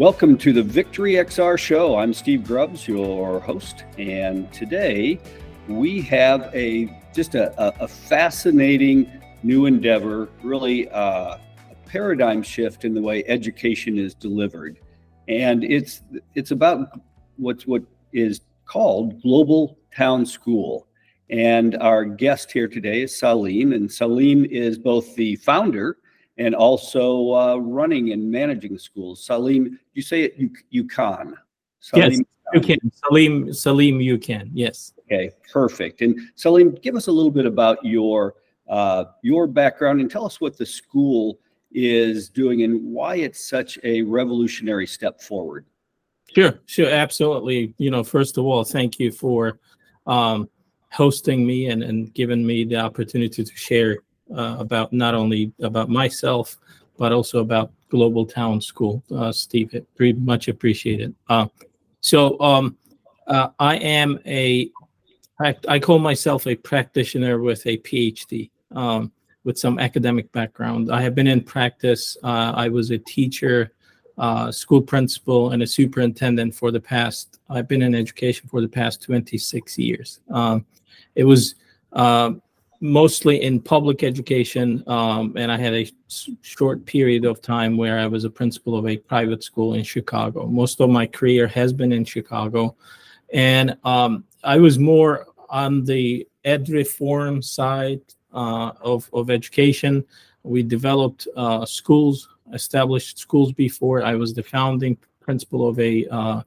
Welcome to the Victory XR show. I'm Steve Grubbs, your host, and today we have a just a, a, fascinating new endeavor, really uh, a paradigm shift in the way education is delivered, and it's it's about what's what is called Global Town School. And our guest here today is Salim, and Salim is both the founder and also uh, running and managing schools. Salim, you say it, you, you can. Salim, yes, you can. Salim, Salim, you can. Yes. Okay, perfect. And Salim, give us a little bit about your uh, your background and tell us what the school is doing and why it's such a revolutionary step forward. Sure, sure, absolutely. You know, first of all, thank you for um, hosting me and, and giving me the opportunity to share uh, about not only about myself but also about Global Town School. Uh, Steve, very much appreciated. Uh, so um, uh, I am a I call myself a practitioner with a PhD. Um, with some academic background. I have been in practice. Uh, I was a teacher, uh, school principal, and a superintendent for the past. I've been in education for the past 26 years. Um, it was uh, mostly in public education, um, and I had a s- short period of time where I was a principal of a private school in Chicago. Most of my career has been in Chicago, and um, I was more on the ed reform side uh, of of education. We developed uh, schools, established schools before. I was the founding principal of a uh,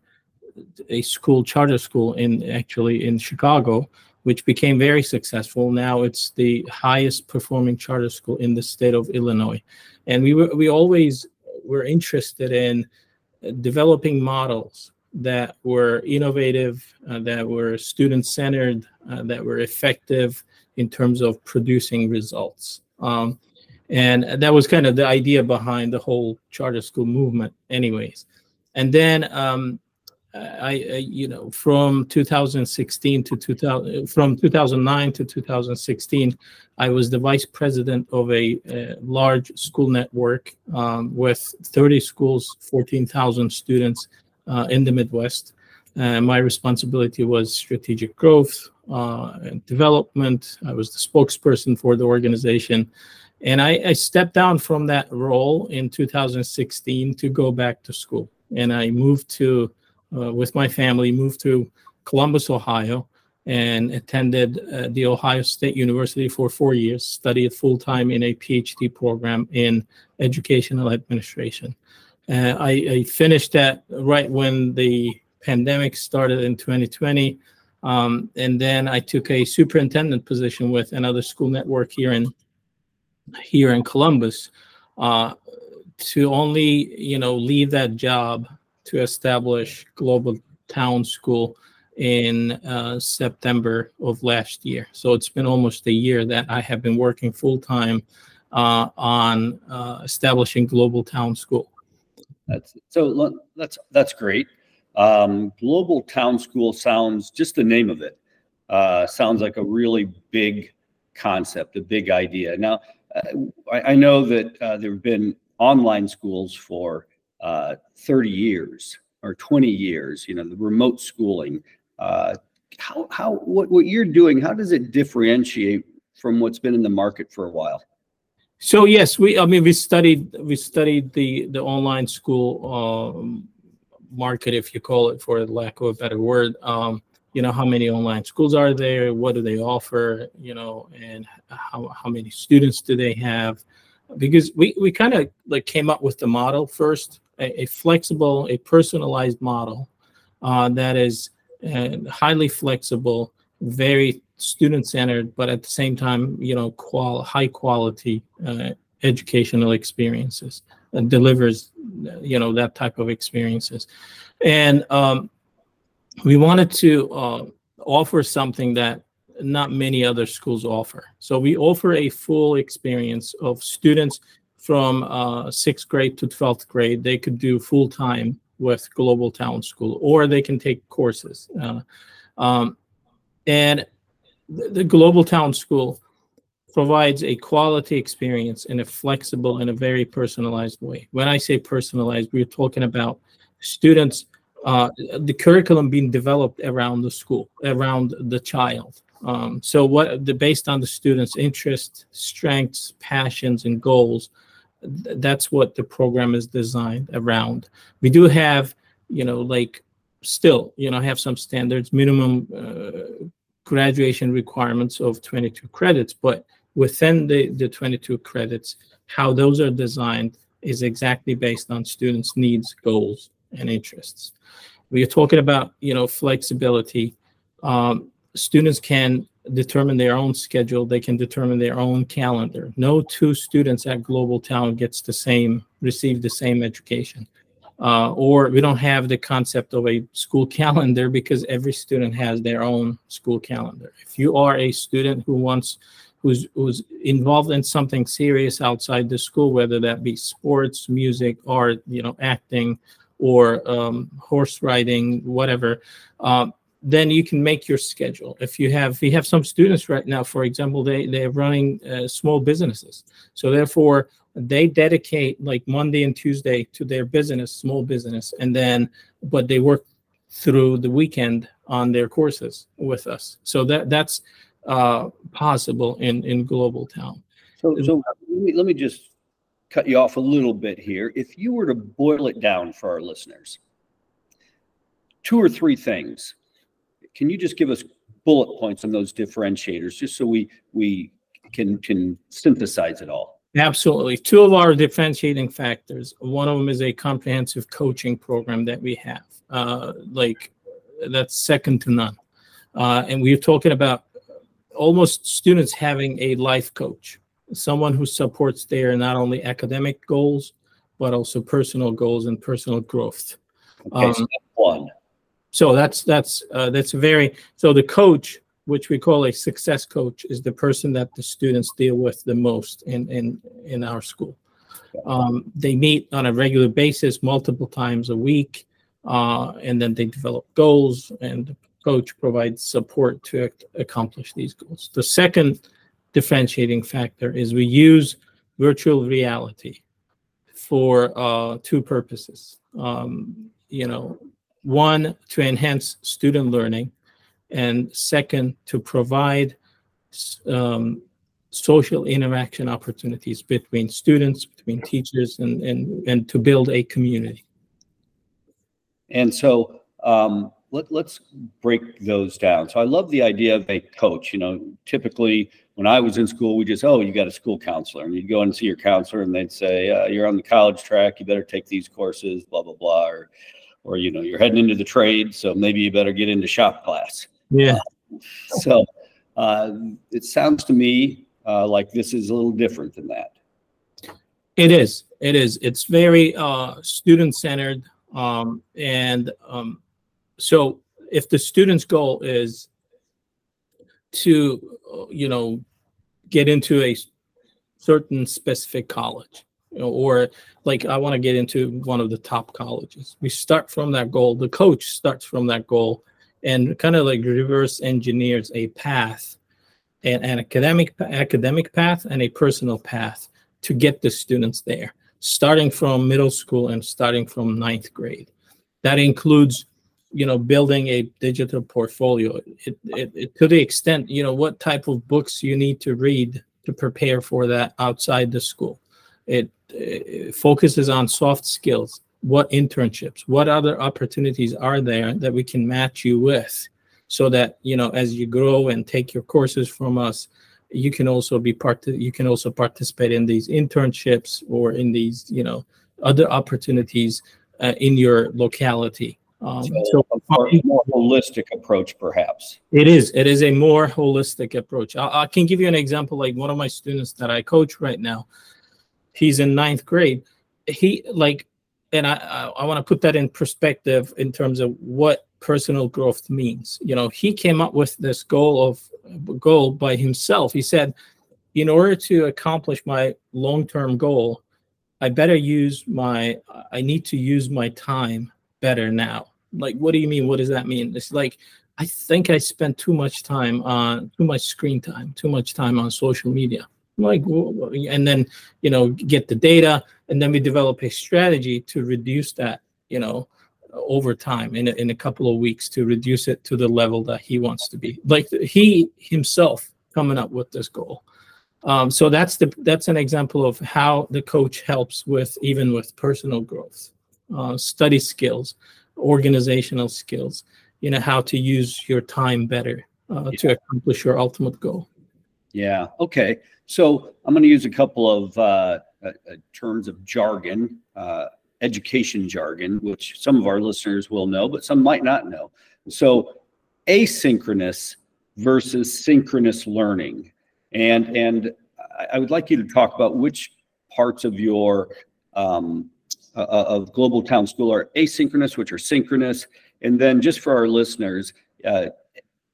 a school charter school in actually in Chicago which became very successful. Now it's the highest performing charter school in the state of Illinois. And we were, we always were interested in developing models that were innovative, uh, that were student centered, uh, that were effective in terms of producing results. Um, and that was kind of the idea behind the whole charter school movement, anyways. And then um, I, you know, from 2016 to 2000, from 2009 to 2016, I was the vice president of a, a large school network um, with 30 schools, 14,000 students uh, in the Midwest. And my responsibility was strategic growth uh, and development. I was the spokesperson for the organization. And I, I stepped down from that role in 2016 to go back to school. And I moved to with my family, moved to Columbus, Ohio, and attended uh, the Ohio State University for four years, studied full time in a PhD program in educational administration. Uh, I, I, finished that right when the pandemic started in 2020. Um, and then I took a superintendent position with another school network here in here in Columbus. Uh, to only you know leave that job to establish Global Town School in uh, September of last year. So it's been almost a year that I have been working full time uh, on uh, establishing Global Town School. That's so. That's that's great. Um, Global Town School sounds just the name of it uh, sounds like a really big concept, a big idea. Now, uh, I, I, know that uh, there have been online schools for uh, 30 years or 20 years, you know, the remote schooling. Uh, how, how, what, what you're doing, how does it differentiate from what's been in the market for a while? So yes, we, I mean, we studied, we studied the, the online school um, market, if you call it for lack of a better word. Um, you know, how many online schools are there? What do they offer? You know, and how, how many students do they have? Because we, we kind of like came up with the model first a, a flexible, a personalized model uh, that is uh, highly flexible, very student centered, but at the same time, you know, qual- high quality uh, educational experiences and delivers, you know, that type of experiences. And um, we wanted to uh, offer something that not many other schools offer. So we offer a full experience of students from uh, sixth grade to 12th grade, they could do full time with Global Town School, or they can take courses. Uh, um, and the, the, Global Town School provides a quality experience in a flexible and a very personalized way. When I say personalized, we're talking about students, uh, the curriculum being developed around the school, around the child. Um, so what the based on the students' interests, strengths, passions, and goals, th- that's what the program is designed around. We do have, you know, like still, you know, have some standards, minimum uh, graduation requirements of 22 credits, but within the, the 22 credits, how those are designed is exactly based on students' needs, goals, and interests. We are talking about, you know, flexibility. Um, students can determine their own schedule. They can determine their own calendar. No two students at Global Town gets the same, receive the same education. Uh, or we don't have the concept of a school calendar because every student has their own school calendar. If you are a student who wants who's who's involved in something serious outside the school, whether that be sports, music, art, you know, acting, or um, horse riding, whatever, um, then you can make your schedule. If you have, we have some students right now, for example, they they're running uh, small businesses, so therefore they dedicate like Monday and Tuesday to their business, small business, and then but they work through the weekend on their courses with us. So that that's uh, possible in in global town. So, so let me, let me just cut you off a little bit here. If you were to boil it down for our listeners, two or three things, can you just give us bullet points on those differentiators, just so we we can can synthesize it all? Absolutely. Two of our differentiating factors. One of them is a comprehensive coaching program that we have. Uh, like that's second to none. Uh, and we're talking about almost students having a life coach, someone who supports their not only academic goals, but also personal goals and personal growth. Okay, Um, that's one. So that's that's uh, that's very so the coach, which we call a success coach, is the person that the students deal with the most in in in our school. Um, they meet on a regular basis, multiple times a week, uh, and then they develop goals, and the coach provides support to ac- accomplish these goals. The second differentiating factor is we use virtual reality for uh, two purposes. Um, you know, one to enhance student learning, and second to provide um, social interaction opportunities between students, between teachers, and and and to build a community. And so um, let, let's break those down. So I love the idea of a coach. You know, typically when I was in school, we just, oh, you got a school counselor. And you'd go and see your counselor and they'd say, uh, you're on the college track. You better take these courses, blah, blah, blah. Or, or, you know, you're heading into the trade. So maybe you better get into shop class. Yeah, So uh, it sounds to me uh, like this is a little different than that. it is. It is. It's very uh, student centered, um, and um, so if the student's goal is to, you know, get into a certain specific college, you know, or like I want to get into one of the top colleges, we start from that goal. The coach starts from that goal, and kind of like reverse engineers a path, an, an academic academic path and a personal path to get the students there, starting from middle school and starting from ninth grade. That includes, you know, building a digital portfolio. It, it, it to the extent, you know, what type of books you need to read to prepare for that outside the school. It, it focuses on soft skills. What internships? What other opportunities are there that we can match you with, so that you know as you grow and take your courses from us, you can also be part you can also participate in these internships or in these you know other opportunities uh, in your locality um, So so a more, more holistic approach, perhaps. it is it is a more holistic approach I, I can give you an example like one of my students that i coach right now he's in ninth grade. He like and i i, I want to put that in perspective in terms of what personal growth means. You know he came up with this goal of goal by himself. He said in order to accomplish my long-term goal i better use my i need to use my time better now. Like what do you mean? What does that mean? It's like I think I spent too much time on too much screen time, too much time on social media. Like, and then you know, get the data, and then we develop a strategy to reduce that. You know, over time in a, in a couple of weeks to reduce it to the level that he wants to be. Like he himself coming up with this goal. Um, so that's the that's an example of how the coach helps with even with personal growth, uh, study skills, organizational skills, you know how to use your time better uh, yeah. to accomplish your ultimate goal yeah okay. So i'm going to use a couple of uh, uh, uh, terms of jargon uh, education jargon which some of our listeners will know but some might not know. So asynchronous versus synchronous learning. And and i would like you to talk about which parts of your um, uh, of global town school are asynchronous which are synchronous. And then just for our listeners, uh,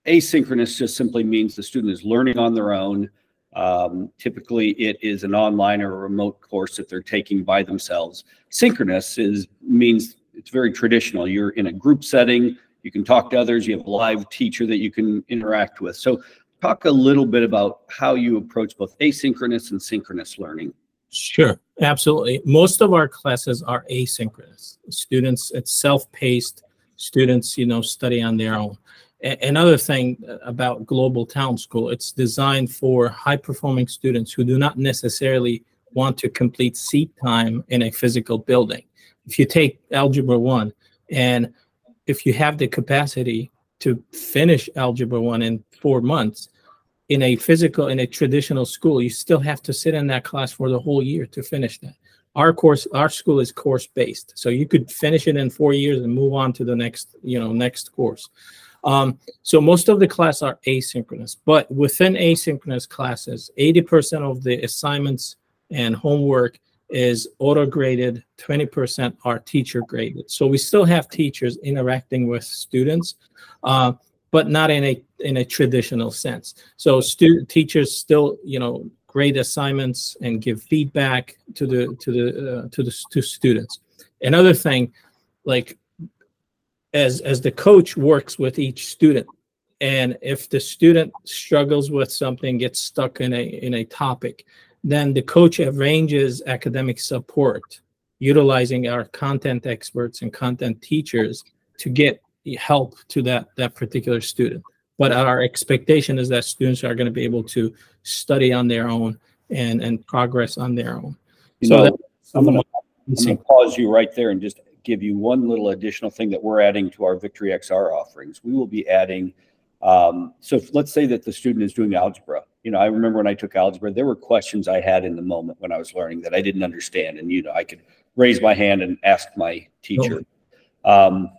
asynchronous just simply means the student is learning on their own. Um, typically, it is an online or remote course that they're taking by themselves. Synchronous is means it's very traditional. You're in a group setting. You can talk to others. You have a live teacher that you can interact with. So, talk a little bit about how you approach both asynchronous and synchronous learning. Sure, absolutely. Most of our classes are asynchronous. Students, it's self-paced students, you know, study on their own. Another thing about Global Town School, it's designed for high performing students who do not necessarily want to complete seat time in a physical building. If you take Algebra 1 and if you have the capacity to finish Algebra 1 in four months, in a physical, in a traditional school, you still have to sit in that class for the whole year to finish that our course our school is course based so you could finish it in four years and move on to the next you know next course um, so most of the class are asynchronous but within asynchronous classes 80% of the assignments and homework is auto graded 20% are teacher graded so we still have teachers interacting with students uh, but not in a in a traditional sense so student teachers still you know grade assignments and give feedback to the to the uh, to the to students. Another thing, like as as the coach works with each student, and if the student struggles with something, gets stuck in a in a topic, then the coach arranges academic support, utilizing our content experts and content teachers to get help to that that particular student. But our expectation is that students are going to be able to study on their own and and progress on their own. You so know, I'm going to pause you right there and just give you one little additional thing that we're adding to our Victory XR offerings. We will be adding. Um, so let's say that the student is doing algebra. You know, I remember when I took algebra, there were questions I had in the moment when I was learning that I didn't understand, and you know, I could raise my hand and ask my teacher. Um,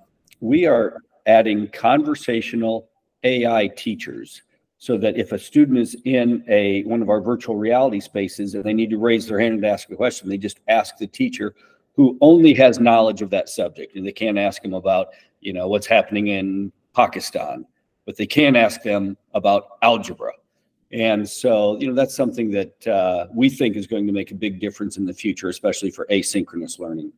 we are adding conversational AI teachers so that if a student is in a one of our virtual reality spaces and they need to raise their hand and ask a question, they just ask the teacher who only has knowledge of that subject and they can't ask them about you know what's happening in Pakistan, but they can ask them about algebra. And so, you know, that's something that uh, we think is going to make a big difference in the future, especially for asynchronous learning.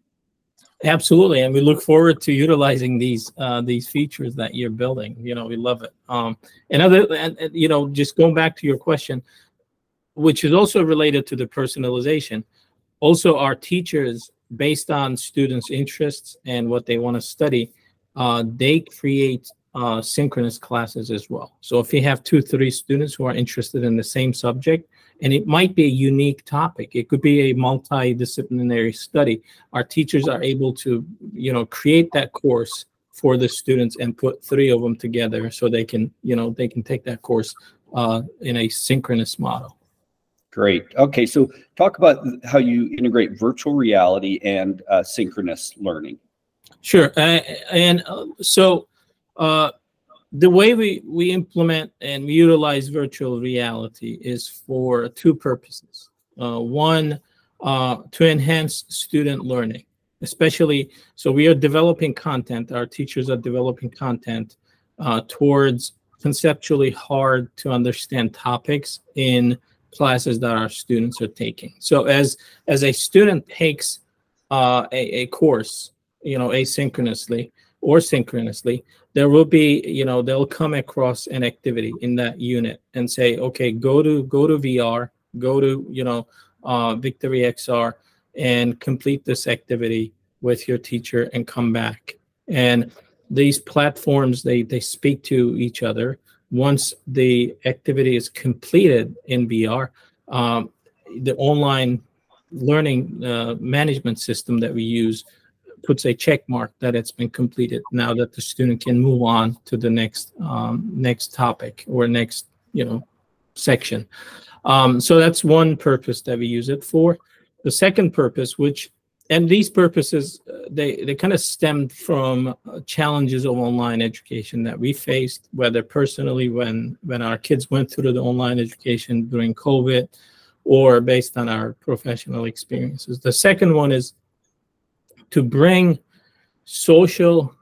Absolutely, and we look forward to utilizing these uh, these features that you're building. You know, we love it. Um, and other, and, and, you know, just going back to your question, which is also related to the personalization. Also, our teachers, based on students' interests and what they want to study, uh, they create uh, synchronous classes as well. So if you have two, three students who are interested in the same subject, and it might be a unique topic, it could be a multidisciplinary study. Our teachers are able to, you know, create that course for the students and put three of them together so they can, you know, they can take that course uh, in a synchronous model. Great. Okay, so talk about how you integrate virtual reality and uh, synchronous learning. Sure, uh, and uh, so uh, the way we, we implement and we utilize virtual reality is for two purposes. Uh, one, uh, to enhance student learning, especially so we are developing content, our teachers are developing content towards conceptually hard to understand topics in classes that our students are taking. So as as a student takes uh, a, a course, you know, asynchronously, or synchronously, there will be, you know, they'll come across an activity in that unit and say, okay, go to go to VR, go to, you know, uh, Victory XR and complete this activity with your teacher and come back. And these platforms, they they speak to each other. Once the activity is completed in VR, um, the online learning uh, management system that we use puts a check mark that it's been completed now that the student can move on to the next um, next topic or next you know section. Um, so that's one purpose that we use it for. The second purpose which and these purposes uh, they they kind of stemmed from uh, challenges of online education that we faced whether personally when when our kids went through the online education during covid or based on our professional experiences the second one is to bring social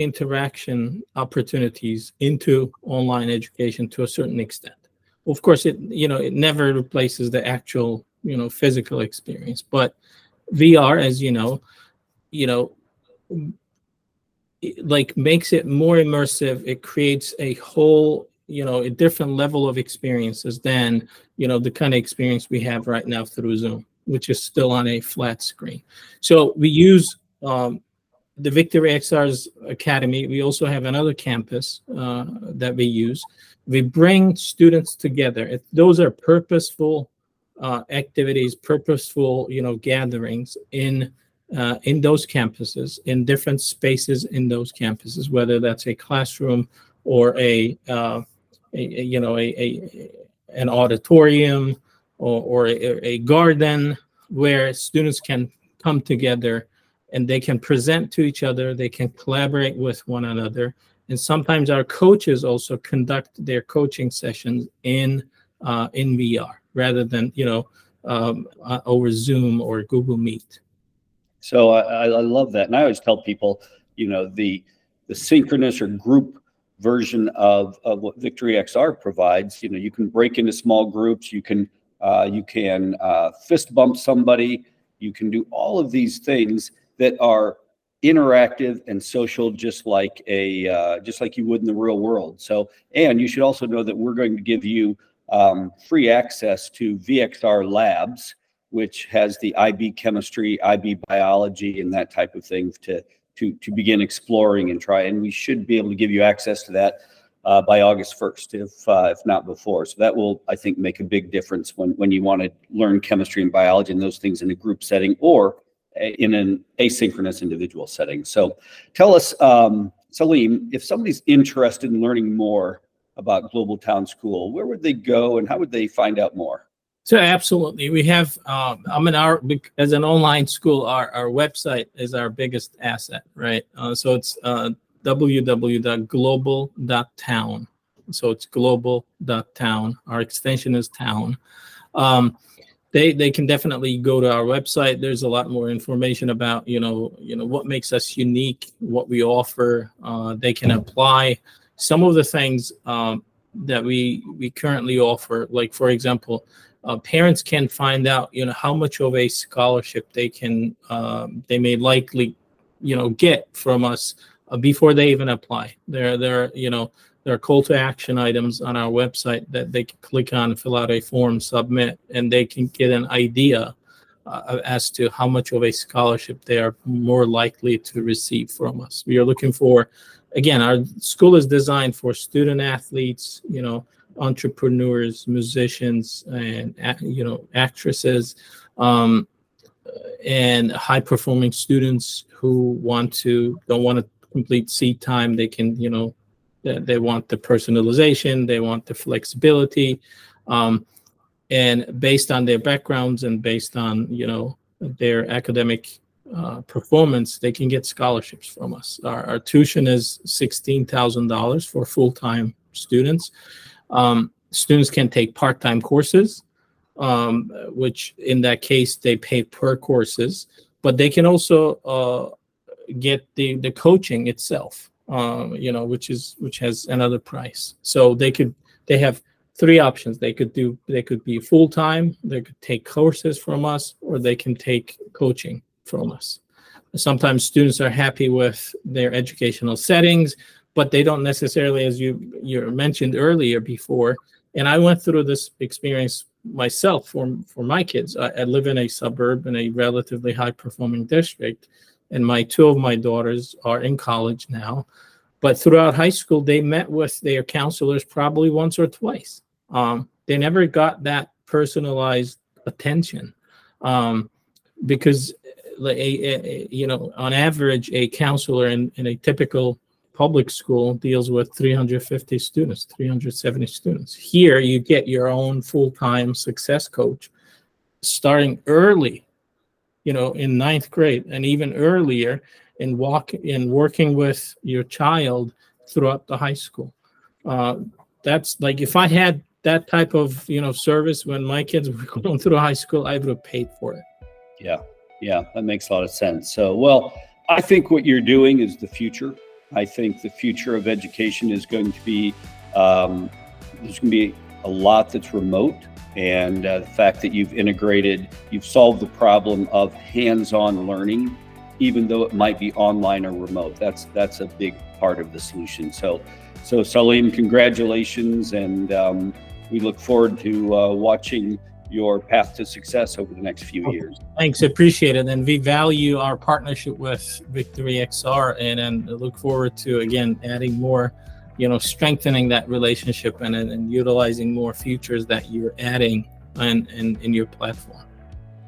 interaction opportunities into online education to a certain extent. Of course, it you know it never replaces the actual you know physical experience, but VR, as you know, you know, like makes it more immersive. It creates a whole you know a different level of experiences than you know the kind of experience we have right now through Zoom which is still on a flat screen. So we use um, the Victory XR's Academy. We also have another campus uh, that we use. We bring students together. Those are purposeful uh, activities, purposeful, you know, gatherings in uh, in those campuses, in different spaces in those campuses, whether that's a classroom or a, uh, a you know, a, a an auditorium or, or a, a garden where students can come together and they can present to each other, they can collaborate with one another. And sometimes our coaches also conduct their coaching sessions in uh, in VR rather than you know um, uh, over Zoom or Google Meet. So I, I love that, and I always tell people, you know, the the synchronous or group version of, of what Victory XR provides. You know, you can break into small groups. You can uh, you can uh, fist bump somebody. You can do all of these things that are interactive and social, just like a uh, just like you would in the real world. So, and you should also know that we're going to give you um, free access to VXR Labs, which has the IB chemistry, IB biology, and that type of thing to to to begin exploring and try. And we should be able to give you access to that uh, by August 1st, if uh, if not before. So that will, I think, make a big difference when when you want to learn chemistry and biology and those things in a group setting or in an asynchronous individual setting. So tell us, um, Salim, if somebody's interested in learning more about Global Town School, where would they go and how would they find out more? So absolutely, we have. Um, I mean, our as an online school, our our website is our biggest asset, right? Uh, so it's uh, www.global.town. So it's global.town. Our extension is town. Um, they they can definitely go to our website. There's a lot more information about you know you know what makes us unique, what we offer. Uh, they can apply some of the things um, that we we currently offer. Like for example, uh, parents can find out you know how much of a scholarship they can um, they may likely you know get from us uh, before they even apply. There, there, you know, there are call to action items on our website that they can click on, fill out a form, submit, and they can get an idea uh, as to how much of a scholarship they are more likely to receive from us. We are looking for, again, our school is designed for student athletes, you know, entrepreneurs, musicians, and you know, actresses. Um, and high performing students who want to don't want to complete seat time. They can, you know, they want the personalization, they want the flexibility, um, and based on their backgrounds and based on you know their academic uh, performance, they can get scholarships from us. Our, our tuition is sixteen thousand dollars for full time students. Um, students can take part time courses, um, which in that case they pay per courses, but they can also uh, get the the coaching itself um, you know which is which has another price so they could they have three options they could do they could be full-time they could take courses from us or they can take coaching from us sometimes students are happy with their educational settings, but they don't necessarily, as you you mentioned earlier before. And I went through this experience myself for for my kids. I, I live in a suburb in a relatively high performing district, and my two of my daughters are in college now. But throughout high school, they met with their counselors probably once or twice. Um, they never got that personalized attention um, because a, a, you know on average a counselor in, in a typical public school deals with 350 students 370 students. Here you get your own full-time success coach starting early you know in ninth grade and even earlier in walk in working with your child throughout the high school. Uh, that's like if i had that type of you know service when my kids were going through high school i would have paid for it. Yeah yeah, that makes a lot of sense. So, well, I think what you're doing is the future. I think the future of education is going to be um, there's going to be a lot that's remote, and uh, the fact that you've integrated, you've solved the problem of hands-on learning, even though it might be online or remote. That's that's a big part of the solution. So, so Salim, congratulations, and um, we look forward to uh, watching your path to success over the next few years. Thanks, appreciate it. And we value our partnership with Victory XR and, and look forward to again adding more, you know, strengthening that relationship and, and, utilizing more features that you're adding in, in, in your platform.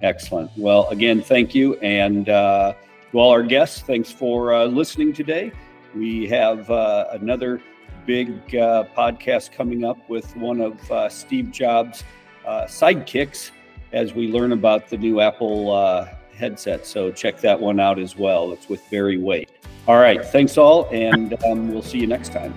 Excellent. Well, again, thank you. And uh, to all our guests, thanks for uh, listening today. We have uh, another big uh, podcast coming up with one of uh, Steve Jobs' uh, sidekicks as we learn about the new Apple uh, headset. So check that one out as well. It's with Barry Wade. All right. Thanks all, and um, we'll see you next time.